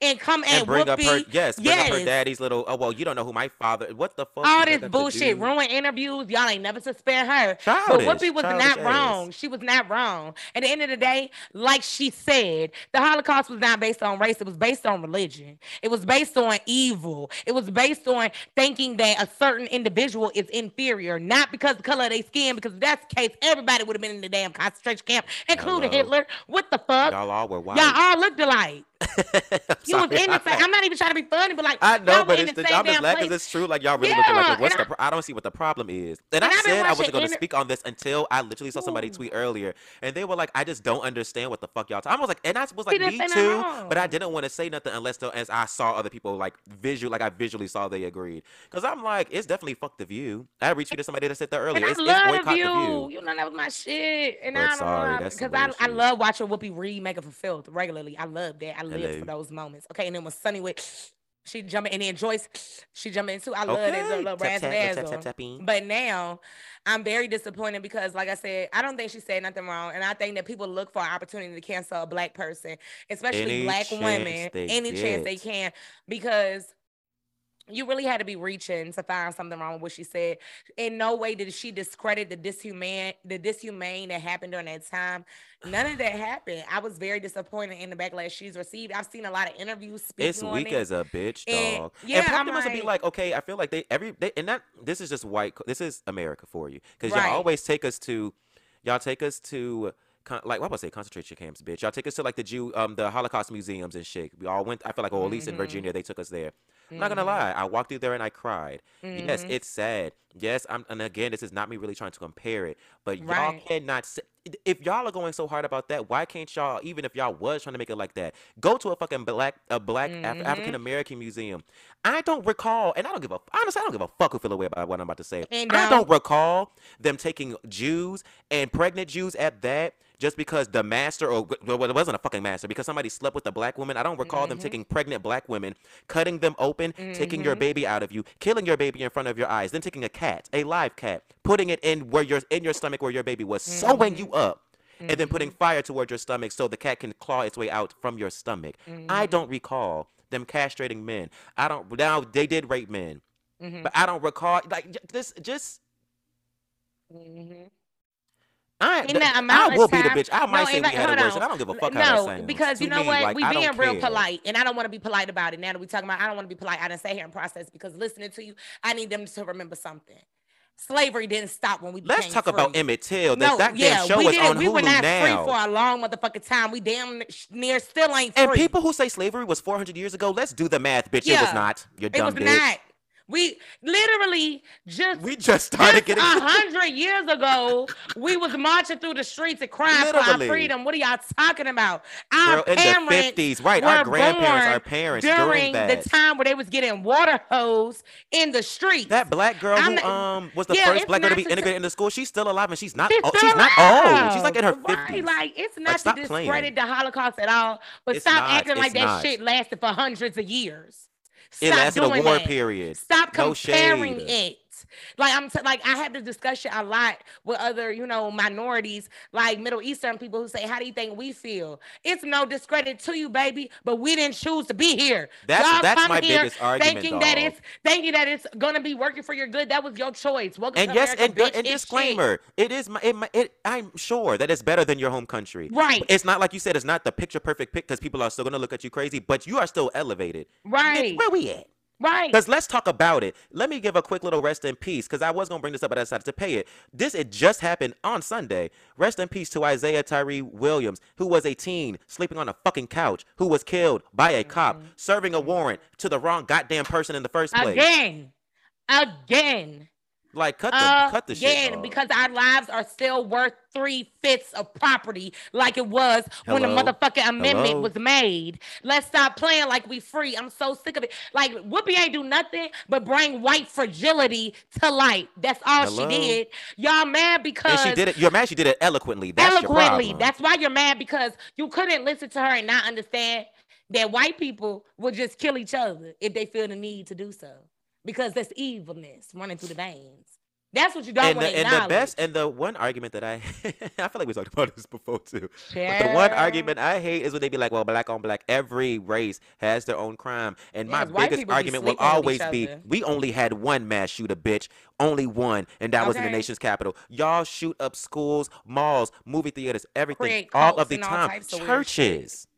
and come and, and, bring up her. Yes, bring up her daddy's little. Oh well, you don't know who my father. What the fuck? all this bullshit, ruin interviews. Y'all ain't never suspend her. Childish, but Whoopi was not ass. wrong. She was not wrong. At the end of the day, like she said, the Holocaust was not based on race. It was based on religion. It was based on evil. It was based on thinking that a certain individual is inferior, not because of the color of their skin. Because if that's the case, everybody would have been in the damn concentration camp, including Hello. Hitler. What the fuck? Y'all all were white. Y'all all looked alike. [laughs] You was in the same. I'm not even trying to be funny, but like I know, but it's the I'm just glad because it's true. Like y'all really looking like, Yeah, what's the? Pro- I don't see what the problem is. And, And I said I wasn't going to inter- speak on this until I literally saw somebody Ooh. tweet earlier, and they were like, "I just don't understand what the fuck y'all." Talking. I was like, and I was like, me too, but I didn't want to say nothing unless though, as I saw other people like visual, like I visually saw they agreed. Because I'm like, it's definitely fuck the view. I retweeted somebody that said that earlier. And I It's, it's love boycott the the view. view. You know that was my shit. And But I don't sorry, know because I, I love watching Whoopi Reed make it for filth regularly. I love that. I live for those moments. Okay, and then when Sunny with she jumping and then Joyce she jumping into I love that Okay, little tap, tap, tap, tap. But now I'm very disappointed because, like I said, I don't think she said nothing wrong, and I think that people look for an opportunity to cancel a black person, especially Any black women, any chance they get. can, because you really had to be reaching to find something wrong with what she said. In no way did she discredit the dishumane, the dishumane that happened during that time. None of that [sighs] happened. I was very disappointed in the backlash she's received. I've seen a lot of interviews speaking It's weak it. as a bitch, And- dog. yeah, and part I'm of them must be like- like, okay, I feel like they every they, and that this is just white. This is America for you, because Right. y'all always take us to, y'all take us to. Con, like what was I say concentration camps, bitch. Y'all take us to like the Jew, um, the Holocaust museums and shit. We all went. I feel like, or at least in Mhm. Virginia, they took us there. I'm not gonna Mhm. lie, I walked through there and I cried. Yes, Mhm. it's sad. Yes, I'm, and again, this is not me really trying to compare it, but y'all Right. cannot. If y'all are going so hard about that, why can't y'all? Even if y'all was trying to make it like that, go to a fucking black, a black Af- Mhm. African American museum. I don't recall, and I don't give a honestly, I don't give a fuck who feel away about what I'm about to say. And I don't- recall them taking Jews and pregnant Jews at that. Just because the master, or well, it wasn't a fucking master, because somebody slept with a black woman. I don't recall them Mhm. taking pregnant black women, cutting them open, taking your Mhm. baby out of you, killing your baby in front of your eyes, then taking a cat, a live cat, putting it in where your in your stomach where your baby was, sewing you up, and then putting fire towards your stomach so the cat can claw its way out from your stomach. I don't recall them castrating men. I don't. Now they did rape men, Mhm. but I don't recall like this. Just Mhm. I, In th- that I amount will of be the bitch. I might No, say we had it worse, on. and I don't give a fuck no, how sounds. because you know what? like, we being real care. polite, and I don't want to be polite about it. Now that we talking about, I don't want to be polite. I didn't say here in process because listening to you, I need them to remember something. Slavery didn't stop when we Let's talk about. Emmett Till. That, No, that yeah, show we is on we were not now. free for a long motherfucking time. We damn near still ain't free. and people who say slavery was 400 years ago, let's do the math, bitch. It was not. You're dumb was bitch. not. We literally just We just started just getting. a hundred years ago, we was marching through the streets and crying for our freedom. What are y'all talking about? Our Girl, in the fifties, right? Our grandparents, our parents during during that. the time where they was getting water hose in the streets. That black girl I'm who um was the Yeah, first black girl to be to- integrated into school. She's still alive and she's not. She's oh, she's not old. She's like in her fifties. Right, like it's not stop to playing. discredit the Holocaust at all, but It's stop not, acting like that not. shit lasted for hundreds of years. It Stop lasted a war that. period. Stop No comparing shade. it. Like I'm t- like I have this discussion a lot with other, you know, minorities, like Middle Eastern people who say, "How do you think we feel?" It's no discredit to you, baby, but we didn't choose to be here. That's- Y'all that's my biggest argument, thinking that dog. it's thinking that it's gonna be working for your good. That was your choice. Welcome And to yes, America, and, bitch. and It's shit. disclaimer, it is my, it, my it, I'm sure that it's better than your home country. Right. It's not like you said. It's not the picture perfect pick because people are still gonna look at you crazy, but you are still elevated. Right. Where we at? Right. Because let's talk about it. Let me give a quick little rest in peace because I was going to bring this up, but I decided to pay it. This, it just happened on Sunday. Rest in peace to Isaiah Tyree Williams, who was a teen sleeping on a fucking couch, who was killed by a cop, mm-hmm. serving a warrant to the wrong goddamn person in the first place. Again. Again. Like, cut the, uh, cut the shit. Again, dog. because our lives are still worth three fifths of property, like it was when the motherfucking amendment Hello? was made. Let's stop playing like we free. I'm so sick of it. Like Whoopi ain't do nothing but bring white fragility to light. That's all Hello? she did. Y'all mad because and she did it. You're mad she did it eloquently. That's eloquently. That's why you're mad because you couldn't listen to her and not understand that white people would just kill each other if they feel the need to do so. Because that's evilness running through the veins. That's what you don't and want the, and the best and the one argument that I [laughs] I feel like we talked about this before too. But the one argument I hate is when they be like, well, black on black, every race has their own crime. And my Yes, white biggest argument will always be we only had one mass shooter, bitch. Only one. And that was in the nation's capital. Y'all shoot up schools, malls, movie theaters, everything. Create all of the all time. of Churches.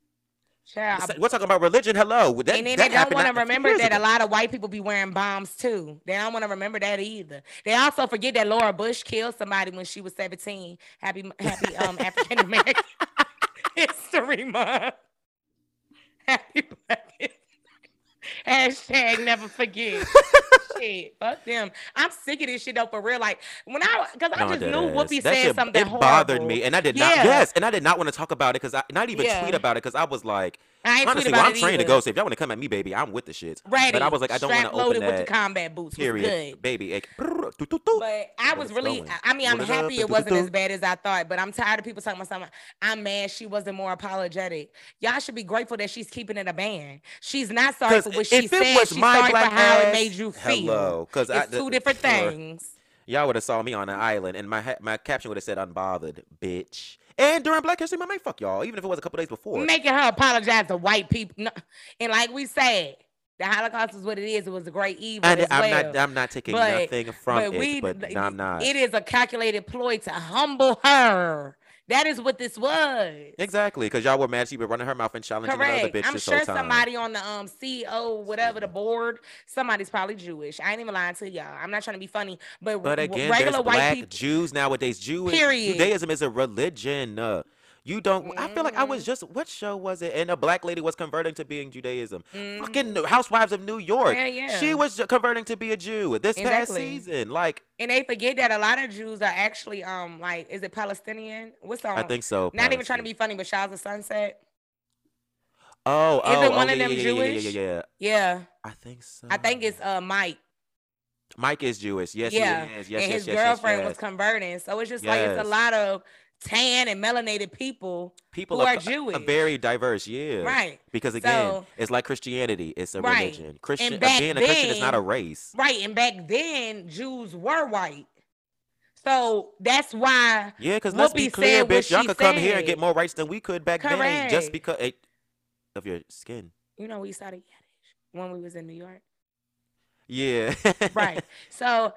We're talking about religion. Hello. That, and then that they don't want to not a few remember that a lot of white people be wearing bombs too. They don't want to remember that either. They also forget that Laura Bush killed somebody when she was 17. Happy happy um [laughs] African American [laughs] History Month. Happy Black History. Hashtag never forget. Shit, fuck them. I'm sick of this shit though, for real. Like when I, because I No, just knew. Whoopi That said shit- something It bothered me, and I did not. Yeah. Yes, and I did not want to talk about it because I not even Yeah. tweet about it because I was like, I honestly, well, I'm trained to go. So if y'all want to come at me, baby, I'm with the shits. Ready. But I was like, I don't want to open loaded with that. the combat boots. Period, baby. It- But I was really. I mean, I'm What it up, happy it wasn't as bad as I thought, but I'm tired of people talking about something. I'm mad she wasn't more apologetic. Y'all should be grateful that she's keeping it a ban. She's not sorry for what if she it said. was She's my sorry for how it made you feel. Hello, 'cause I- it's two different things. Y'all would have saw me on an island, and my my caption would have said "unbothered, bitch." And during Black History Month, man, fuck y'all. Even if it was a couple days before. Making her apologize to white people. No- And like we said, the Holocaust is what it is. It was a great evil. and as I'm well. not. I'm not taking But- nothing from but it, we, but no, I'm not. It is a calculated ploy to humble her. That is what this was. Exactly, because y'all were mad she been running her mouth and challenging Correct. bitch I'm sure somebody on the um CEO, whatever the board, somebody's probably Jewish. I ain't even lying to y'all. I'm not trying to be funny, but, But again, regular white black people. Jews nowadays. Jew Period. Judaism is a religion. Uh, you don't. I feel like I was Mhm. just. What show was it? And a black lady was converting to being Judaism. Mhm. Fucking Housewives of New York. Yeah, yeah. She was converting to be a Jew this past season. Like And they forget that a lot of Jews are actually um like is it Palestinian? What's on? I think so. Not even trying to be funny, but Shahs of Sunset. Oh, oh, Isn't oh, one yeah, of them yeah, yeah, yeah, yeah, Jewish? yeah, yeah. Yeah, I think so. I think it's uh Mike. Mike is Jewish. Yes, yeah, he is. Yes, and yes, his yes, yes, girlfriend yes. was converting. So it's just like it's a lot of tan and melanated people People who are co- Jewish. very diverse. Yeah. Right. Because again, So- it's like Christianity. It's a Right. religion. Christian uh, back being a Christian is not a race. Right. And back then, Jews were white. So that's why Yeah, because let's be clear, bitch. Y'all could come here and get more rights than we could back then, just because eh, of your skin. you know we started Yiddish when we was in New York. Yeah. [laughs] Right. so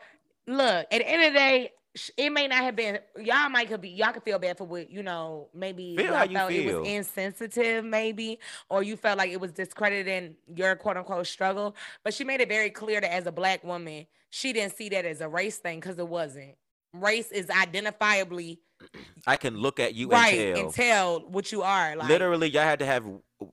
look, at the end of the day, it may not have been y'all might could be y'all could feel bad for what you know maybe Feel y'all you felt it was insensitive maybe or you felt like it was discrediting your quote unquote struggle. But she made it very clear that as a black woman she didn't see that as a race thing because it wasn't race is identifiably I can look at you right and tell. and tell what you are. Like Literally, y'all had to have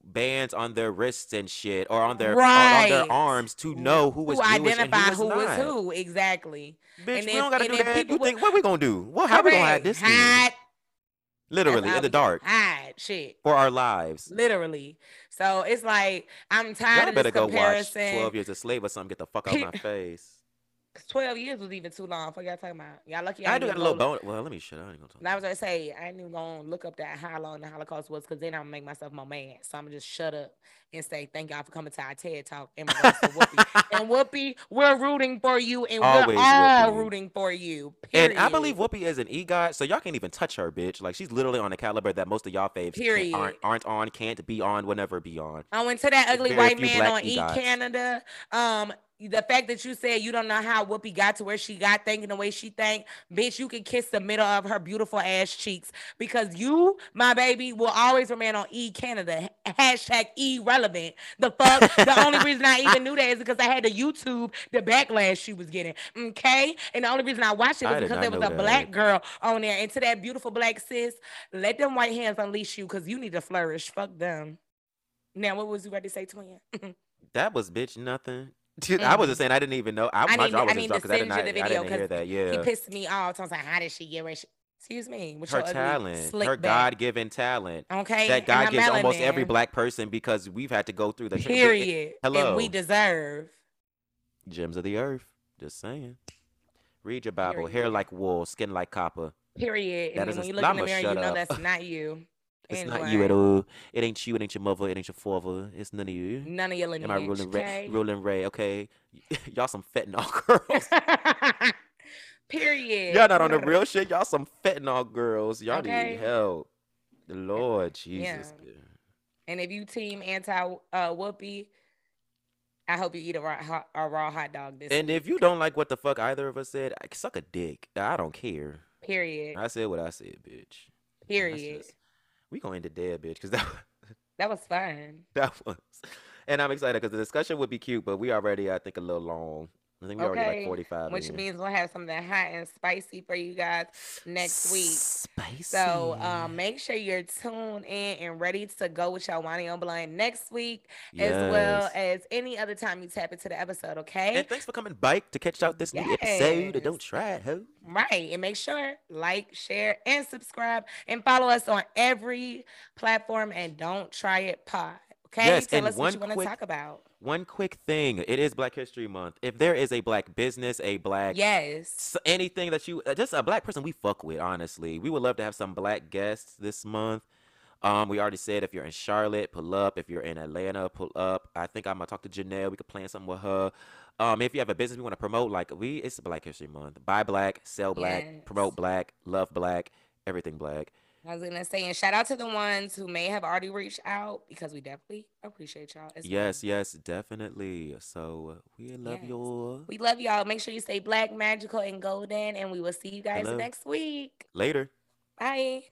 bands on their wrists and shit, or on their on, on their Right. arms to know who was who identify who who was was who exactly. Bitch, And we if- don't gotta do that. people You think what we gonna do? What how we gonna hide this? Hide. Literally in the dark Hide shit. for our lives. Literally. So it's like I'm tired Y'all of better this go watch. Twelve Years a Slave or something. Get the fuck out my [laughs] face. 12 years was even too long. For y'all talking about. Y'all lucky. I I do got a little bone. Well, let me shut. I ain't gonna talk. And I was gonna say I ain't even gonna look up that how long the Holocaust was because then I'm gonna make myself more mad. So I'm gonna just shut up and say thank y'all for coming to our TED talk regards Whoopi. and [laughs] Whoopi, we're rooting for you, and Always we're all Whoopi. rooting for you. And I believe Whoopi is an EGOT, so y'all can't even touch her, bitch. Like she's literally on the caliber that most of y'all faves aren't aren't on, can't be on, will never be on. I went to that ugly Very white man on E. Canada. Um, the fact that you said you don't know how Whoopi got to where she got thinking the way she think, bitch, you can kiss the middle of her beautiful ass cheeks because you, my baby, will always remain on E Canada. Hashtag irrelevant. The fuck. the only reason I even knew that is because I had to YouTube the backlash she was getting. Okay, and the only reason I watched it was did because there was a that. black girl on there. And to that beautiful black sis, let them white hands unleash you because you need to flourish. Fuck them. Now, what was you ready to say, twin? [laughs] That was bitch nothing. I was just saying I didn't even know. I. I my jaw I was need just to because I did not. the I video didn't hear that. He Yeah, pissed me off. I was like, how did she get where she, excuse me, with her talent, her back. God-given talent Okay. that God gives almost every black person because we've had to go through the Period. And Hello. we deserve. gems of the earth. Just saying. Read your Bible. Hair like wool, skin like copper. Period. That And is when you look in the mirror, you know up. that's not you. It's anyway, not you at all. It ain't you. It ain't your mother. It ain't your father. It's none of you. None of your lineage. Am I ruling okay? Ray? Ruling Ray? Okay, [laughs] y'all some fentanyl [laughs] girls. [laughs] Period. y'all not on the real shit. Y'all some fentanyl girls. Y'all Okay. need help. The Lord Jesus. Yeah. And if you team anti uh Whoopi, I hope you eat a raw, hot, a raw hot dog this And week. if you don't like what the fuck either of us said, I suck a dick. I don't care. period. I said what I said, bitch. Period. just- we gonna end it there, bitch, because that [laughs] That was fun. that was. And I'm excited because the discussion would be cute, but we already, I think, a little long. I think we already Okay, like 45 Which means we'll have something hot and spicy for you guys next week. Spicy. So um, make sure you're tuned in and ready to go with your Wani on Blind next week, as well as any other time you tap into the episode. Okay. And thanks for coming bike to catch out this new episode. Yes. Don't try it, ho. Right. And make sure like, share, and subscribe and follow us on every platform and don't try it pod. Okay. Yes, Tell and us what one you want to quick- talk about. One quick thing. It is Black History Month. If there is a black business, a black Yes. anything that you uh, just a black person we fuck with, honestly. We would love to have some black guests this month. Um, we already said if you're in Charlotte, pull up. If you're in Atlanta, pull up. I think I'm gonna talk to Janelle. We could plan something with her. Um, if you have a business we want to promote, like we, it's Black History Month. Buy black, sell black, Yes. promote black, love black, everything black. I was gonna say, and shout out to the ones who may have already reached out because we definitely appreciate y'all. as well. Yes, yes, definitely. So we love Yes. you. We love y'all. Make sure you stay black, magical, and golden, and we will see you guys Hello. next week. Later. Bye.